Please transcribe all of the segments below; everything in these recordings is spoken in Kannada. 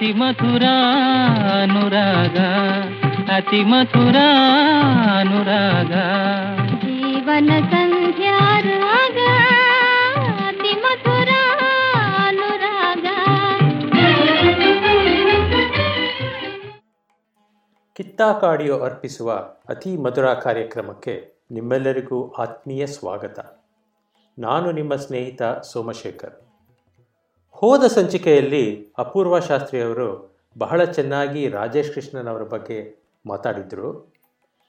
ಅತಿ ಮಧುರಾನುರಾಗ ಅತಿ ಮಧುರಾನುರಾಗ ಜೀವನ ಸಂಧ್ಯಾರಾಗ ಅತಿ ಮಧುರ ಅನುರಾಗ. ಕಿತ್ತಾಕಾಡಿಯೋ ಅರ್ಪಿಸುವ ಅತಿ ಮಧುರ ಕಾರ್ಯಕ್ರಮಕ್ಕೆ ನಿಮ್ಮೆಲ್ಲರಿಗೂ ಆತ್ಮೀಯ ಸ್ವಾಗತ. ನಾನು ನಿಮ್ಮ ಸ್ನೇಹಿತ ಸೋಮಶೇಖರ್. ಹೋದ ಸಂಚಿಕೆಯಲ್ಲಿ ಅಪೂರ್ವ ಶಾಸ್ತ್ರಿಯವರು ಬಹಳ ಚೆನ್ನಾಗಿ ರಾಜೇಶ್ ಕೃಷ್ಣನ್ ಅವರ ಬಗ್ಗೆ ಮಾತಾಡಿದರು.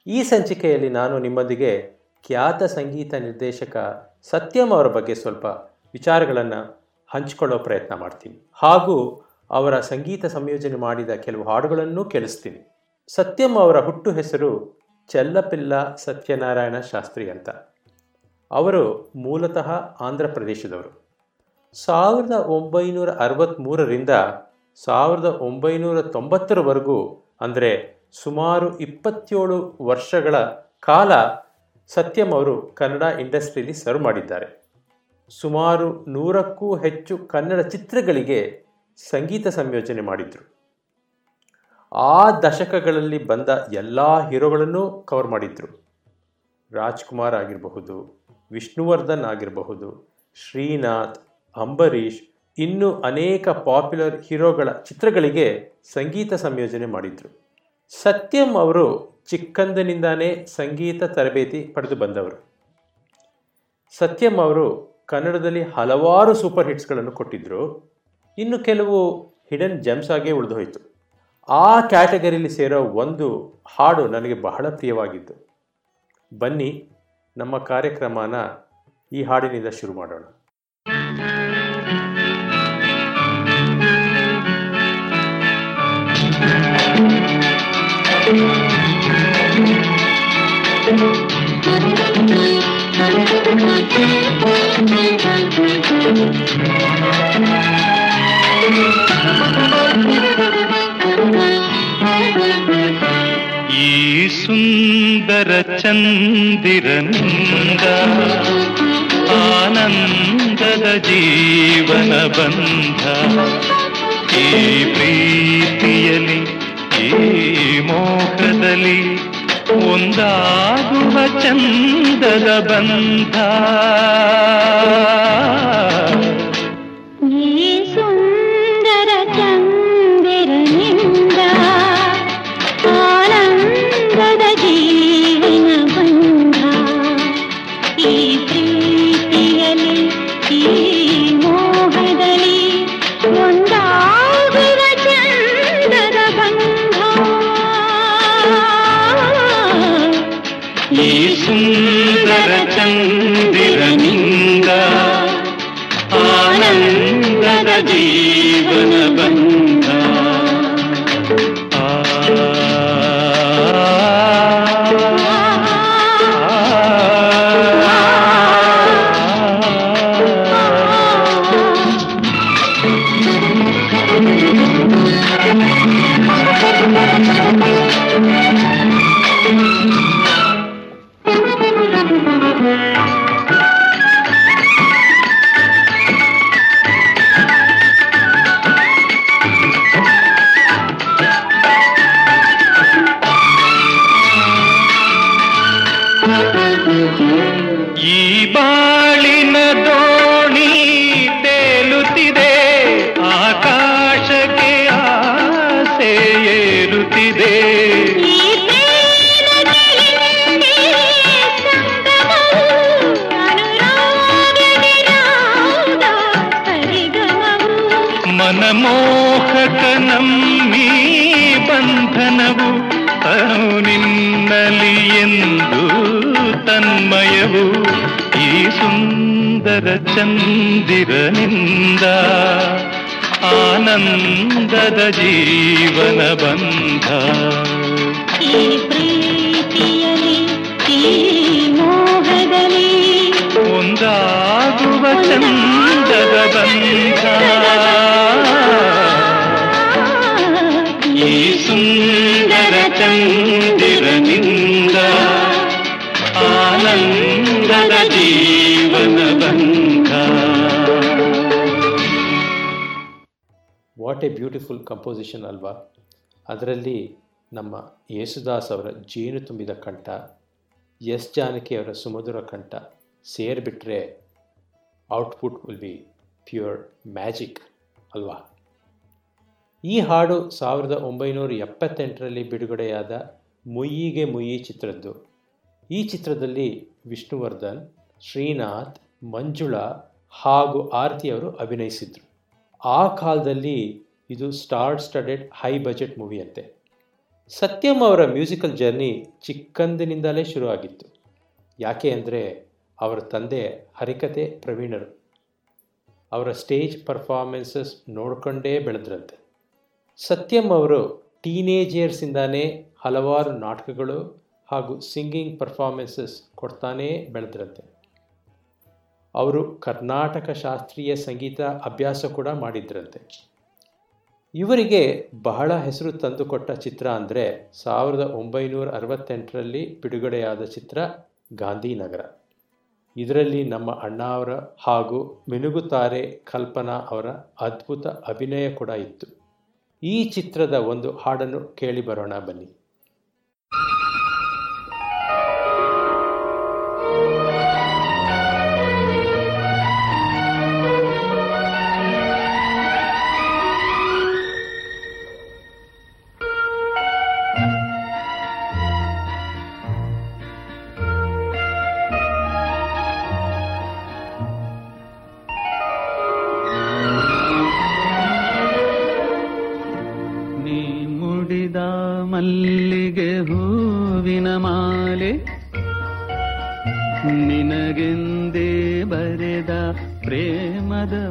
ಈ ಸಂಚಿಕೆಯಲ್ಲಿ ನಾನು ನಿಮ್ಮೊಂದಿಗೆ ಖ್ಯಾತ ಸಂಗೀತ ನಿರ್ದೇಶಕ ಸತ್ಯಂ ಅವರ ಬಗ್ಗೆ ಸ್ವಲ್ಪ ವಿಚಾರಗಳನ್ನು ಹಂಚಿಕೊಳ್ಳೋ ಪ್ರಯತ್ನ ಮಾಡ್ತೀನಿ. ಹಾಗೂ ಅವರ ಸಂಗೀತ ಸಂಯೋಜನೆ ಮಾಡಿದ ಕೆಲವು ಹಾಡುಗಳನ್ನು ಕೇಳಿಸ್ತೀನಿ. ಸತ್ಯಂ ಅವರ ಹುಟ್ಟು ಹೆಸರು ಚೆಲ್ಲಪಿಲ್ಲ ಸತ್ಯನಾರಾಯಣ ಶಾಸ್ತ್ರಿ ಅಂತ. ಅವರು ಮೂಲತಃ ಆಂಧ್ರ ಪ್ರದೇಶದವರು. ಸಾವಿರದ ಒಂಬೈನೂರ ಅರವತ್ತ್ಮೂರರಿಂದ ಸಾವಿರದ ಒಂಬೈನೂರ ತೊಂಬತ್ತರವರೆಗೂ ಅಂದರೆ ಸುಮಾರು ಇಪ್ಪತ್ತೇಳು ವರ್ಷಗಳ ಕಾಲ ಸತ್ಯಂ ಅವರು ಕನ್ನಡ ಇಂಡಸ್ಟ್ರಿಯಲ್ಲಿ ಸರ್ವ್ ಮಾಡಿದ್ದಾರೆ. ಸುಮಾರು ನೂರಕ್ಕೂ ಹೆಚ್ಚು ಕನ್ನಡ ಚಿತ್ರಗಳಿಗೆ ಸಂಗೀತ ಸಂಯೋಜನೆ ಮಾಡಿದರು. ಆ ದಶಕಗಳಲ್ಲಿ ಬಂದ ಎಲ್ಲ ಹೀರೋಗಳನ್ನು ಕವರ್ ಮಾಡಿದ್ರು. ರಾಜ್ಕುಮಾರ್ ಆಗಿರಬಹುದು, ವಿಷ್ಣುವರ್ಧನ್ ಆಗಿರಬಹುದು, ಶ್ರೀನಾಥ್ ಅಂಬರೀಷ್ ಇನ್ನು ಅನೇಕ ಪಾಪ್ಯುಲರ್ ಹೀರೋಗಳ ಚಿತ್ರಗಳಿಗೆ ಸಂಗೀತ ಸಂಯೋಜನೆ ಮಾಡಿದ್ರು. ಸತ್ಯಂ ಅವರು ಚಿಕ್ಕಂದಿನಿಂದಾನೇ ಸಂಗೀತ ತರಬೇತಿ ಪಡೆದು ಬಂದವರು. ಸತ್ಯಂ ಅವರು ಕನ್ನಡದಲ್ಲಿ ಹಲವಾರು ಸೂಪರ್ ಹಿಟ್ಸ್ಗಳನ್ನು ಕೊಟ್ಟಿದ್ದರು ಇನ್ನು ಕೆಲವು ಹಿಡನ್ ಜೆಮ್ಸ್ ಆಗೇ ಉಳಿದು ಹೋಯಿತು. ಆ ಕ್ಯಾಟಗರಿಲಿ ಸೇರೋ ಒಂದು ಹಾಡು ನನಗೆ ಬಹಳ ಪ್ರಿಯವಾಗಿತ್ತು. ಬನ್ನಿ ನಮ್ಮ ಕಾರ್ಯಕ್ರಮನ ಈ ಹಾಡಿನಿಂದ ಶುರು ಮಾಡೋಣ. ಈ ಸುಂದರ ಚಂದಿರನಿಂದ ಆನಂದದ ಜೀವನ ಬಂಧ ಈ ಪ್ರೀತಿಯಲಿ ಈ ಮೋಹದಲ್ಲಿ ಒಂದಾಗುವ ಚಂದದ ಬಂಧ. ಸುಂದರ ಚಂದಿರನಿಂದ ಆನಂದದ ಜೀವನ ಬಂಧ. ಈ ಪ್ರೀತಿಯಲಿ ಈ ಮೋಹದಲ್ಲಿ ಒಂದಾಗುವ ಚಂದದ ಬಂಧ. ವಾಟ್ ಎ ಬ್ಯೂಟಿಫುಲ್ ಕಂಪೋಸಿಷನ್ ಅಲ್ವಾ? ಅದರಲ್ಲಿ ನಮ್ಮ ಯೇಸುದಾಸ್ ಅವರ ಜೇನು ತುಂಬಿದ ಕಂಠ, ಎಸ್ ಜಾನಕಿ ಅವರ ಸುಮಧುರ ಕಂಠ ಸೇರಿಬಿಟ್ರೆ output will be pure magic ಅಲ್ವಾ? ಈ ಹಾಡು ಸಾವಿರದ ಒಂಬೈನೂರ ಎಪ್ಪತ್ತೆಂಟರಲ್ಲಿ ಬಿಡುಗಡೆಯಾದ ಮುಯ್ಯಿಗೆ ಮುಯ್ಯಿ ಚಿತ್ರದ್ದು. ಈ ಚಿತ್ರದಲ್ಲಿ ವಿಷ್ಣುವರ್ಧನ್, ಶ್ರೀನಾಥ್, ಮಂಜುಳಾ ಹಾಗೂ ಆರತಿ ಅವರು ಅಭಿನಯಿಸಿದರು. ಆ ಕಾಲದಲ್ಲಿ ಇದು star studded high budget movie ಅಂತೆ ಸತ್ಯಂ ಅವರ ಮ್ಯೂಸಿಕಲ್ ಜರ್ನಿ ಚಿಕ್ಕಂದಿನಿಂದಲೇ ಶುರುವಾಗಿತ್ತು. ಯಾಕೆ ಅಂದರೆ ಅವರ ತಂದೆ ಹರಿಕತೆ ಪ್ರವೀಣರು. ಅವರ ಸ್ಟೇಜ್ ಪರ್ಫಾರ್ಮೆನ್ಸಸ್ ನೋಡ್ಕೊಂಡೇ ಬೆಳೆದ್ರಂತೆ. ಸತ್ಯಂ ಅವರು ಟೀನೇಜರ್ಸಿಂದಾನೇ ಹಲವಾರು ನಾಟಕಗಳು ಹಾಗೂ ಸಿಂಗಿಂಗ್ ಪರ್ಫಾರ್ಮೆನ್ಸಸ್ ಕೊಡ್ತಾನೇ ಬೆಳೆದ್ರಂತೆ. ಅವರು ಕರ್ನಾಟಕ ಶಾಸ್ತ್ರೀಯ ಸಂಗೀತ ಅಭ್ಯಾಸ ಕೂಡ ಮಾಡಿದ್ರಂತೆ. ಇವರಿಗೆ ಬಹಳ ಹೆಸರು ತಂದುಕೊಟ್ಟ ಚಿತ್ರ ಅಂದರೆ ಸಾವಿರದ ಒಂಬೈನೂರ ಅರವತ್ತೆಂಟರಲ್ಲಿ ಬಿಡುಗಡೆಯಾದ ಚಿತ್ರ ಗಾಂಧಿನಗರ. ಇದರಲ್ಲಿ ನಮ್ಮ ಅಣ್ಣ ಅವರ ಹಾಗೂ ಮಿನುಗುತಾರೆ ಕಲ್ಪನಾ ಅವರ ಅದ್ಭುತ ಅಭಿನಯ ಕೂಡ ಇತ್ತು. ಈ ಚಿತ್ರದ ಒಂದು ಹಾಡನ್ನು ಕೇಳಿ ಬರೋಣ ಬನ್ನಿ.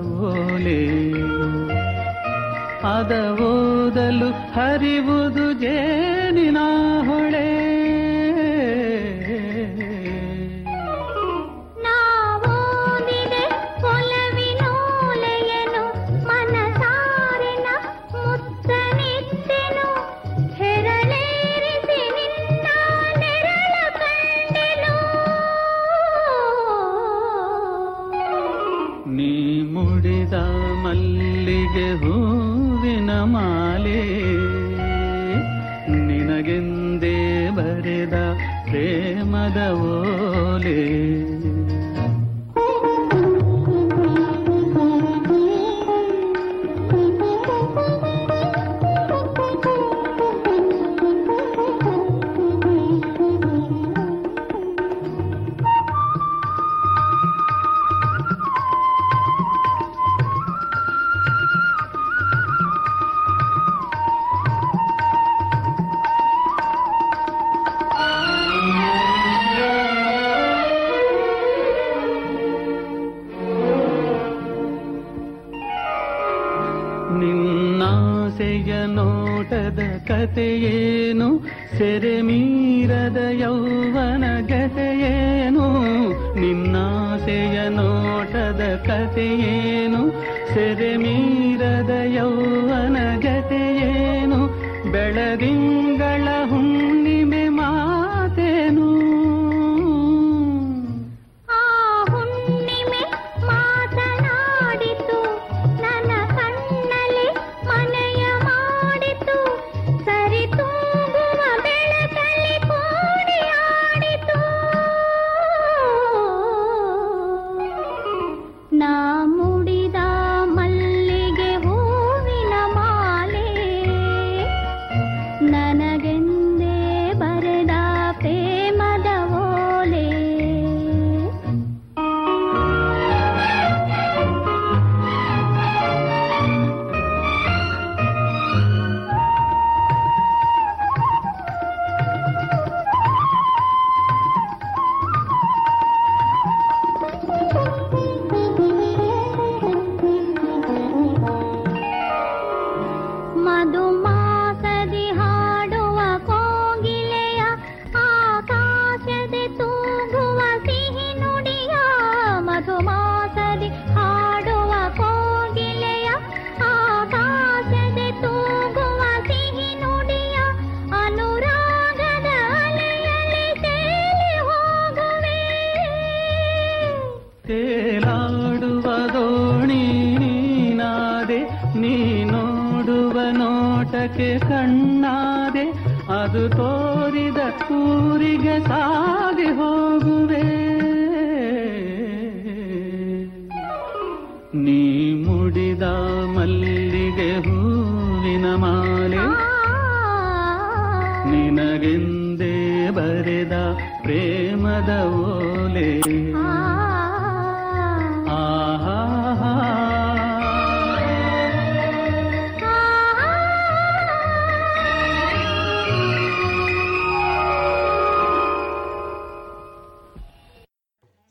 ಓಲೆ ಅದ ಓದಲು ಹರಿವುದು ಜೇನಿನ ಹೊಳೆ. మదవోలే.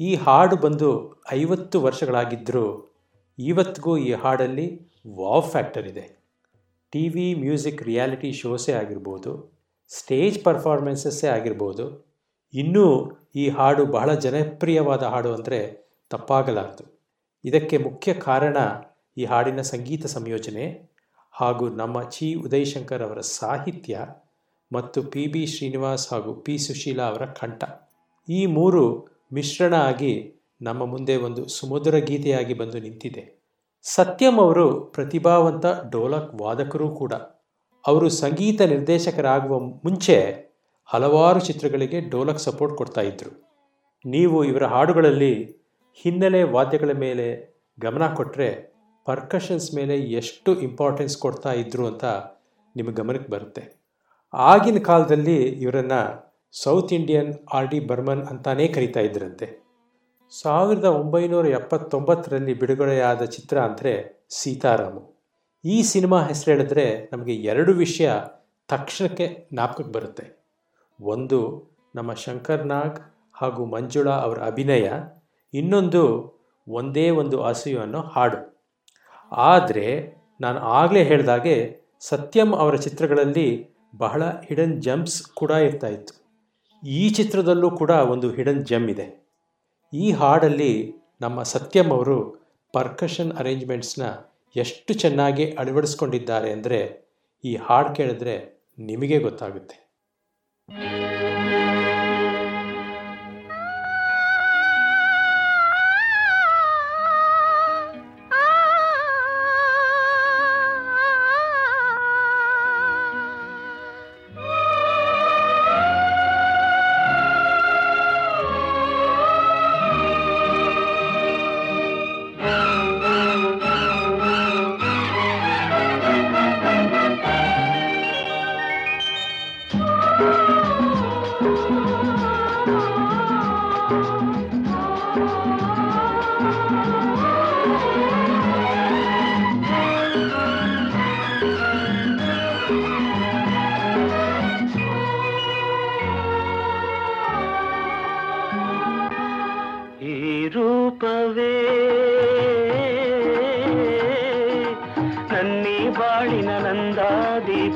ಈ ಹಾಡು ಬಂದು ಐವತ್ತು ವರ್ಷಗಳಾಗಿದ್ದರೂ ಇವತ್ತಿಗೂ ಈ ಹಾಡಲ್ಲಿ ವಾವ್ ಫ್ಯಾಕ್ಟರ್ ಇದೆ. ಟಿ ವಿ ಮ್ಯೂಸಿಕ್, ರಿಯಾಲಿಟಿ ಶೋಸೇ ಆಗಿರ್ಬೋದು, ಸ್ಟೇಜ್ ಪರ್ಫಾರ್ಮೆನ್ಸಸ್ಸೇ ಆಗಿರ್ಬೋದು, ಇನ್ನೂ ಈ ಹಾಡು ಬಹಳ ಜನಪ್ರಿಯವಾದ ಹಾಡು ಅಂದರೆ ತಪ್ಪಾಗಲಾರದು. ಇದಕ್ಕೆ ಮುಖ್ಯ ಕಾರಣ ಈ ಹಾಡಿನ ಸಂಗೀತ ಸಂಯೋಜನೆ ಹಾಗೂ ನಮ್ಮ ಚಿ ಉದಯಶಂಕರ್ ಅವರ ಸಾಹಿತ್ಯ ಮತ್ತು ಪಿ ಬಿ ಶ್ರೀನಿವಾಸ್ ಹಾಗೂ ಪಿ ಸುಶೀಲಾ ಅವರ ಕಂಠ. ಈ ಮೂರು ಮಿಶ್ರಣ ಆಗಿ ನಮ್ಮ ಮುಂದೆ ಒಂದು ಸುಮಧುರ ಗೀತೆಯಾಗಿ ಬಂದು ನಿಂತಿದೆ. ಸತ್ಯಂ ಅವರು ಪ್ರತಿಭಾವಂತ ಡೋಲಕ್ ವಾದಕರೂ ಕೂಡ. ಅವರು ಸಂಗೀತ ನಿರ್ದೇಶಕರಾಗುವ ಮುಂಚೆ ಹಲವಾರು ಚಿತ್ರಗಳಿಗೆ ಡೋಲಕ್ ಸಪೋರ್ಟ್ ಕೊಡ್ತಾ ಇದ್ದರು ನೀವು ಇವರ ಹಾಡುಗಳಲ್ಲಿ ಹಿನ್ನೆಲೆ ವಾದ್ಯಗಳ ಮೇಲೆ ಗಮನ ಕೊಟ್ಟರೆ ಪರ್ಕಷನ್ಸ್ ಮೇಲೆ ಎಷ್ಟು ಇಂಪಾರ್ಟೆನ್ಸ್ ಕೊಡ್ತಾ ಇದ್ರು ಅಂತ ನಿಮಗೆ ಗಮನಕ್ಕೆ ಬರುತ್ತೆ. ಆಗಿನ ಕಾಲದಲ್ಲಿ ಇವರನ್ನು South Indian R D Burman ಅಂತಾನೇ ಕರಿತಾ ಇದ್ರಂತೆ. ಸಾವಿರದ ಒಂಬೈನೂರ ಎಪ್ಪತ್ತೊಂಬತ್ತರಲ್ಲಿ ಬಿಡುಗಡೆಯಾದ ಚಿತ್ರ ಅಂದರೆ ಸೀತಾರಾಮು. ಈ ಸಿನಿಮಾ ಹೆಸರು ಹೇಳಿದ್ರೆ ನಮಗೆ ಎರಡು ವಿಷಯ ತಕ್ಷಣಕ್ಕೆ ಜ್ಞಾಪಕಕ್ಕೆ ಬರುತ್ತೆ. ಒಂದು, ನಮ್ಮ ಶಂಕರ್ ನಾಗ್ ಹಾಗೂ ಮಂಜುಳಾ ಅವರ ಅಭಿನಯ, ಇನ್ನೊಂದು, ಒಂದೇ ಒಂದು ಆಸೆಯು ಅನ್ನೋ ಹಾಡು. ಆದರೆ ನಾನು ಆಗಲೇ ಹೇಳಿದಾಗೆ ಸತ್ಯಂ ಅವರ ಚಿತ್ರಗಳಲ್ಲಿ ಬಹಳ ಹಿಡನ್ ಜಂಪ್ಸ್ ಕೂಡ ಇರ್ತಾ ಇತ್ತು. ಈ ಚಿತ್ರದಲ್ಲೂ ಕೂಡ ಒಂದು ಹಿಡನ್ ಜಮ್ ಇದೆ. ಈ ಹಾಡಲ್ಲಿ ನಮ್ಮ ಸತ್ಯಂ ಅವರು ಪರ್ಕಷನ್ ಅರೇಂಜ್ಮೆಂಟ್ಸ್ನ ಎಷ್ಟು ಚೆನ್ನಾಗಿ ಅಳವಡಿಸ್ಕೊಂಡಿದ್ದಾರೆ ಅಂದರೆ ಈ ಹಾಡು ಕೇಳಿದ್ರೆ ನಿಮಗೆ ಗೊತ್ತಾಗುತ್ತೆ.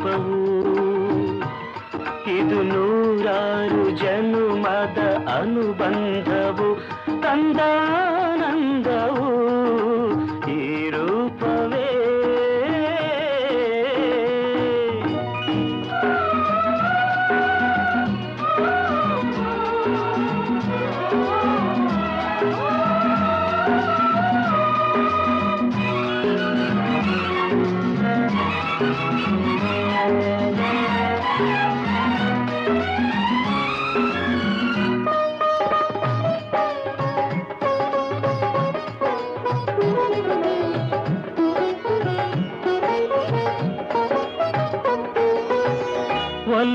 ನಂದಾದೀಪವು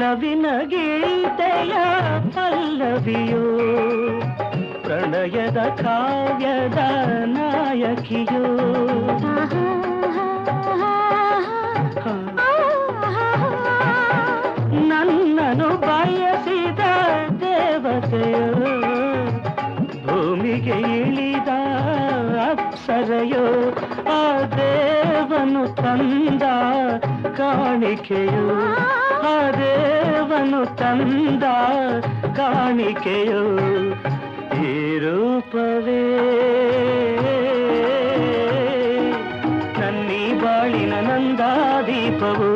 ಒಲವಿನ ಗೀತೆಯ ಪಲ್ಲವಿಯೋ ಪ್ರಣಯದ ಕಾವ್ಯದ ನಾಯಕಿಯೋ. ನನ್ನನು ಬಯಸಿದ ದೇವತೆಯೋ. ಭೂಮಿಗೆ ಇಳಿದ ಅಪ್ಸರೆಯೋ ಆ ದೇವನು ತಂದ ಕಾಣಿಕೆಯೋ. ಆ ದೇವನು ತಂದ ಕಾಣಿಕೆಯೋ ಈ ರೂಪವೇ ನನ್ನೀ ಬಾಳಿನ ನಂದಾದೀಪವು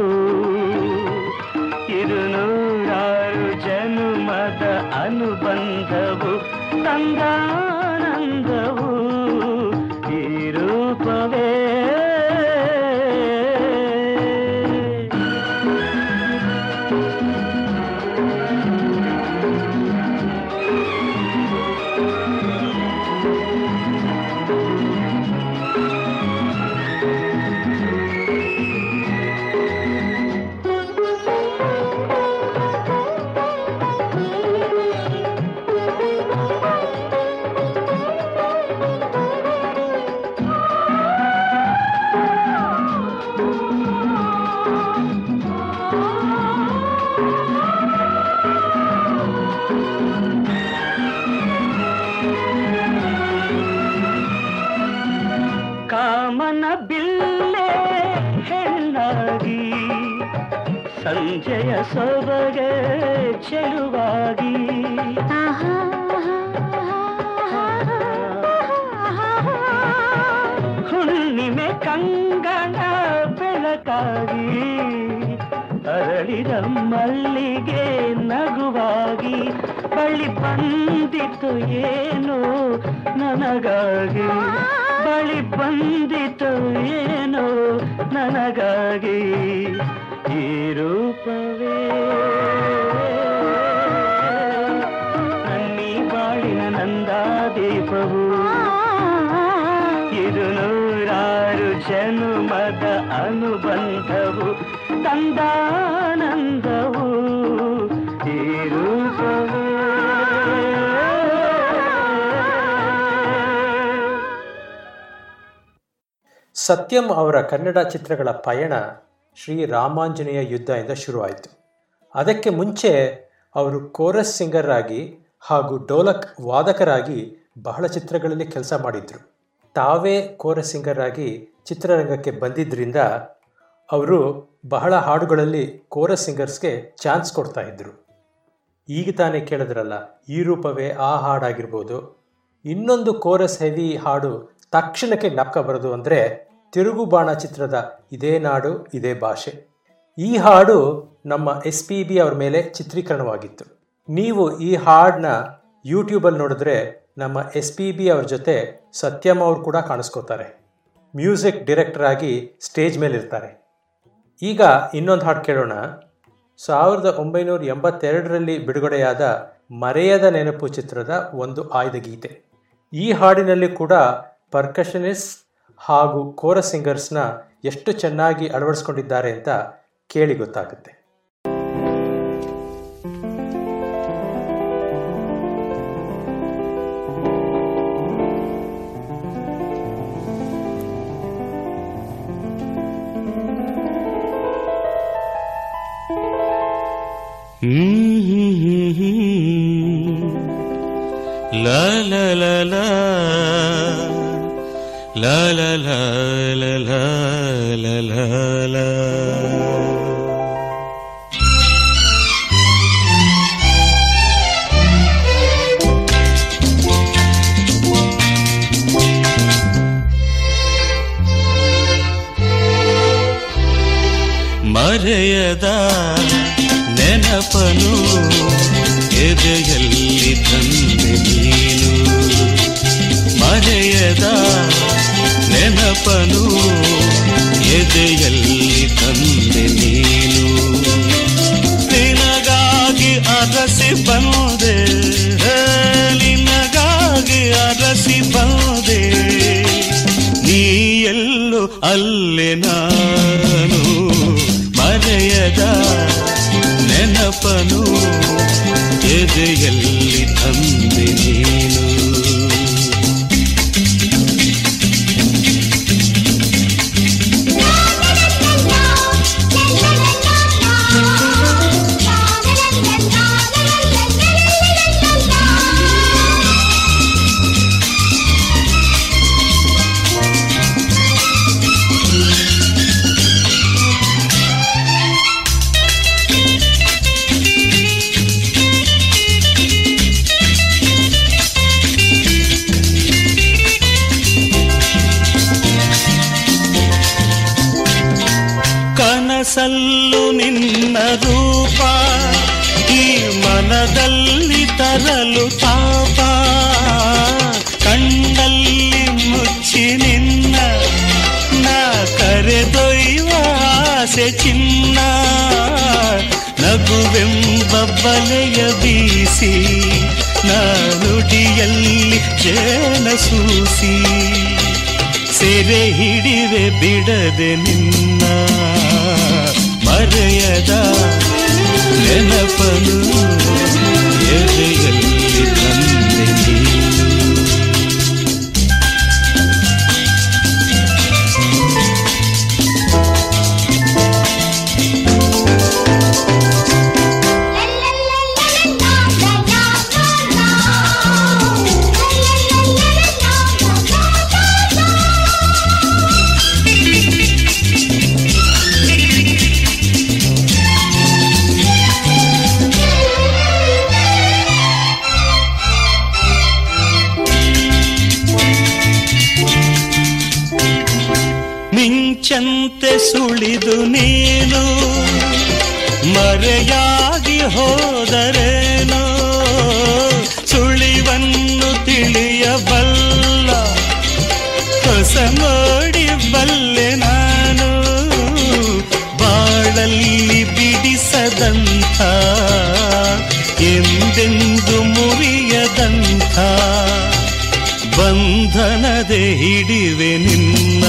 ಇದು ನೂರಾರು ಜನುಮದ ಅನುಬಂಧವು ತಂದಾನಂದವು ಈ ಬಿಲ್ಲೆ ಹೆಣ್ಣಾಗಿ ಸಂಜೆಯ ಸೊಬಗೆ ಚೆಲುವಾಗಿ. ಹುಣ್ಣಿಮೆ ಕಂಗಣ ಬೆಳಕಾಗಿ ಅರಳಿದ ಮಲ್ಲಿಗೆ ನಗುವಾಗಿ ಬಳಿ ಬಂದಿತು ಏನು ನನಗಾಗಿ. ಬಳಿ ಬಂದಿತು ಏನು ನನಗಾಗಿ ಈ ರೂಪವೇ. ನನ್ನಿ ಬಾಳಿನ ನಂದಾದೀಪವು. ಇದು ನೂರಾರು ಜನುಮದ ಅನುಬಂಧವು. ತಂದಾನಂದವು ಸತ್ಯಂ ಅವರ ಕನ್ನಡ ಚಿತ್ರಗಳ ಪಯಣ ಶ್ರೀ ರಾಮಾಂಜನೇಯ ಯುದ್ಧದಿಂದ ಶುರುವಾಯಿತು. ಅದಕ್ಕೆ ಮುಂಚೆ ಅವರು ಕೋರಸ್ ಸಿಂಗರ್ ಆಗಿ ಹಾಗೂ ಡೋಲಕ್ ವಾದಕರಾಗಿ ಬಹಳ ಚಿತ್ರಗಳಲ್ಲಿ ಕೆಲಸ ಮಾಡಿದ್ರು. ತಾವೇ ಕೋರಸ್ ಸಿಂಗರ್ ಆಗಿ ಚಿತ್ರರಂಗಕ್ಕೆ ಬಂದಿದ್ದರಿಂದ ಅವರು ಬಹಳ ಹಾಡುಗಳಲ್ಲಿ ಕೋರಸ್ ಸಿಂಗರ್ಸ್ಗೆ ಚಾನ್ಸ್ ಕೊಡ್ತಾ ಇದ್ರು. ಈಗ ತಾನೇ ಕೇಳಿದ್ರಲ್ಲ, ಈ ರೂಪವೇ ಆ ಹಾಡಾಗಿರ್ಬೋದು. ಇನ್ನೊಂದು ಕೋರಸ್ ಹೆವಿ ಹಾಡು ತಕ್ಷಣಕ್ಕೆ ಜ್ಞಾಪಕ ಬರೋದು ಅಂದರೆ ತಿರುಗುಬಾಣ ಚಿತ್ರದ ಇದೇ ನಾಡು, ಇದೇ ಭಾಷೆ. ಈ ಹಾಡು ನಮ್ಮ ಎಸ್ ಪಿ ಬಿ ಅವ್ರ ಮೇಲೆ ಚಿತ್ರೀಕರಣವಾಗಿತ್ತು. ನೀವು ಈ ಹಾಡನ್ನ ಯೂಟ್ಯೂಬಲ್ಲಿ ನೋಡಿದ್ರೆ ನಮ್ಮ ಎಸ್ ಪಿ ಬಿ ಅವ್ರ ಜೊತೆ ಸತ್ಯಮ್ ಅವರು ಕೂಡ ಕಾಣಿಸ್ಕೋತಾರೆ. ಮ್ಯೂಸಿಕ್ ಡಿರೆಕ್ಟರ್ ಆಗಿ ಸ್ಟೇಜ್ ಮೇಲಿರ್ತಾರೆ ಈಗ ಇನ್ನೊಂದು ಹಾಡು ಕೇಳೋಣ. ಸಾವಿರದ ಒಂಬೈನೂರ ಎಂಬತ್ತೆರಡರಲ್ಲಿ ಬಿಡುಗಡೆಯಾದ ಮರೆಯದ ನೆನಪು ಚಿತ್ರದ ಒಂದು ಆಯ್ದ ಗೀತೆ. ಈ ಹಾಡಿನಲ್ಲಿ ಕೂಡ ಪರ್ಕಷನಿಸ್ಟ್ ಹಾಗೂ ಕೋರ ಸಿಂಗರ್ಸ್ನ ಎಷ್ಟು ಚೆನ್ನಾಗಿ ಅಳವಡಿಸ್ಕೊಂಡಿದ್ದಾರೆ ಅಂತ ಕೇಳಿ ಗೊತ್ತಾಗುತ್ತೆ. ಮರೆಯದ ನೆನಪನು ಎದೆಯಲ್ಲಿ ತಂದೆ ನೀನು ಮರೆಯದ ನೆನಪನು ಎದೆಯಲ್ಲಿ ತಂದೆ ನೀನು. ನಿನಗಾಗಿ ಅರಸಿ ಬಂದೆ ನಿನಗಾಗಿ ಅರಸಿ ಬಂದೆ. ನೀ ಎಲ್ಲೋ ಅಲ್ಲೇ ನಾನು ಮರೆಯದ ನೆನಪನು, ಎದೆಯಲ್ಲಿ ತಂದೆ ನೀನು. ನಾನುಡಿಯಲ್ಲಿ ಕ್ಷೇಣ ಸೂಸಿ ಸೆರೆ ಹಿಡಿವೆ ಬಿಡದೆ ನಿನ್ನ ಮರೆಯದ ನೆನಪನು ಎದೆಯಲ್ಲಿ ತಂದೆ ಮಿಂಚಂತೆ ಸುಳಿದು ನೀನು, ಮರೆಯಾಗಿ ಹೋದರೇನೋ? ಸುಳಿವನ್ನು ತಿಳಿಯಬಲ್ಲ ಹೊಸ ನೋಡಿ ನಾನು, ಬಾಳಲ್ಲಿ ಬಿಡಿಸದಂಥ, ಎಂದೆಂದು ಮುರಿಯದಂಥ, ಬಂಧನದೆ ಹಿಡಿವೆ ನಿನ್ನ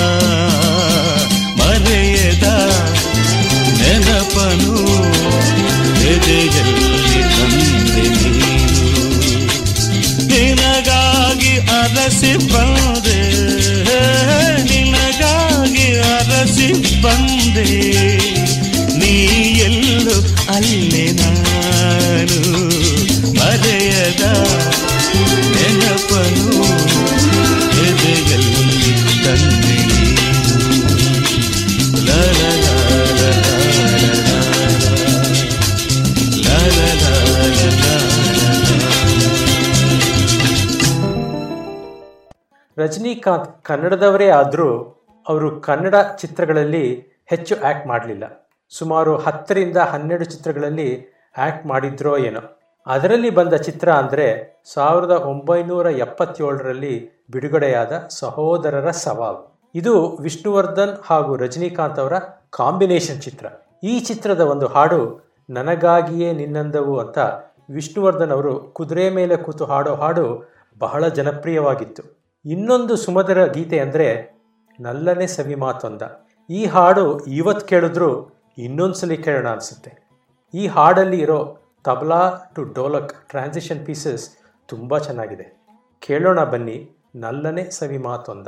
ನೆನಪನು ಎದೆಯಲ್ಲಿ ತಂದೆ ನೀನು ನಿನಗಾಗಿ ಅರಸಿ ಬಂದೆ ನಿನಗಾಗಿ ಅರಸಿ ಬಂದೆ ನೀ ಎಲ್ಲೋ ಅಲ್ಲೇ ನಾನು ಮರೆಯದ ರಜನಿಕಾಂತ್ ಕನ್ನಡದವರೇ ಆದರೂ ಅವರು ಕನ್ನಡ ಚಿತ್ರಗಳಲ್ಲಿ ಹೆಚ್ಚು ಆ್ಯಕ್ಟ್ ಮಾಡಲಿಲ್ಲ. ಸುಮಾರು ಹತ್ತರಿಂದ ಹನ್ನೆರಡು ಚಿತ್ರಗಳಲ್ಲಿ ಆ್ಯಕ್ಟ್ ಮಾಡಿದ್ರೋ ಏನೋ. ಅದರಲ್ಲಿ ಬಂದ ಚಿತ್ರ ಅಂದರೆ ಸಾವಿರದ ಒಂಬೈನೂರ ಎಪ್ಪತ್ತೇಳರಲ್ಲಿ ಬಿಡುಗಡೆಯಾದ ಸಹೋದರರ ಸವಾಲು. ಇದು ವಿಷ್ಣುವರ್ಧನ್ ಹಾಗೂ ರಜನಿಕಾಂತ್ ಅವರ ಕಾಂಬಿನೇಷನ್ ಚಿತ್ರ. ಈ ಚಿತ್ರದ ಒಂದು ಹಾಡು, ನನಗಾಗಿಯೇ ನಿನ್ನಂದವು ಅಂತ ವಿಷ್ಣುವರ್ಧನ್ ಅವರು ಕುದುರೆ ಮೇಲೆ ಕೂತು ಹಾಡೋ ಹಾಡು ಬಹಳ ಜನಪ್ರಿಯವಾಗಿತ್ತು. ಇನ್ನೊಂದು ಸುಮಧುರ ಗೀತೆ ಅಂದರೆ ನಲ್ಲನೆ ಸವಿ ಮಾತೊಂದ. ಈ ಹಾಡು ಇವತ್ತು ಕೇಳಿದ್ರು ಇನ್ನೊಂದ್ಸಲಿ ಕೇಳೋಣ ಅನಿಸುತ್ತೆ. ಈ ಹಾಡಲ್ಲಿ ಇರೋ tabla to dholak transition pieces ತುಂಬ ಚೆನ್ನಾಗಿದೆ. ಕೇಳೋಣ ಬನ್ನಿ ನಲ್ಲನೆ ಸವಿ ಮಾತೊಂದ.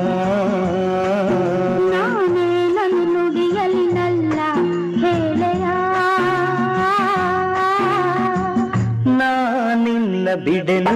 ಬಿಡೆನು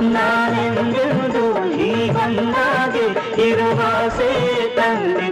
만나는 들도 그 이 건나게 이루어질 땅에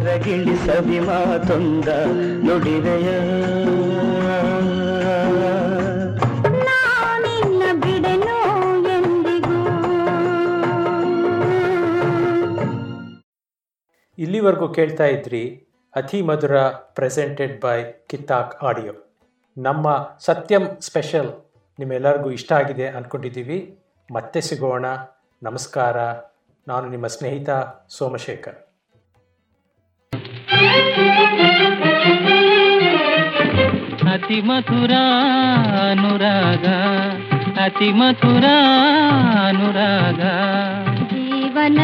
ಹೊರಗಿಳಿ ಸವಿ ಮಾತೊಂದ ನುಡಿದೆಯ. ನಾನಿನ್ನ ಬಿಡೆನು ಎಂದಿಗೂ. ಇಲ್ಲಿವರೆಗೂ ಕೇಳ್ತಾ ಇದ್ರಿ ಅತಿ ಮಧುರ ಪ್ರೆಸೆಂಟೆಡ್ ಬೈ ಕಿತ್ತಾಕ್ ಆಡಿಯೋ ನಮ್ಮ ಸತ್ಯಂ ಸ್ಪೆಷಲ್ ನಿಮ್ಮೆಲ್ಲರಿಗೂ ಇಷ್ಟ ಆಗಿದೆ ಅಂದ್ಕೊಂಡಿದ್ದೀವಿ ಮತ್ತೆ ಸಿಗೋಣ. ನಮಸ್ಕಾರ. ನಾನು ನಿಮ್ಮ ಸ್ನೇಹಿತ ಸೋಮಶೇಖರ್. ಅತಿ ಮಧುರ ಅನುರಾಗ ಅತಿ ಮಧುರ ಅನುರಾಗ ಜೀವನ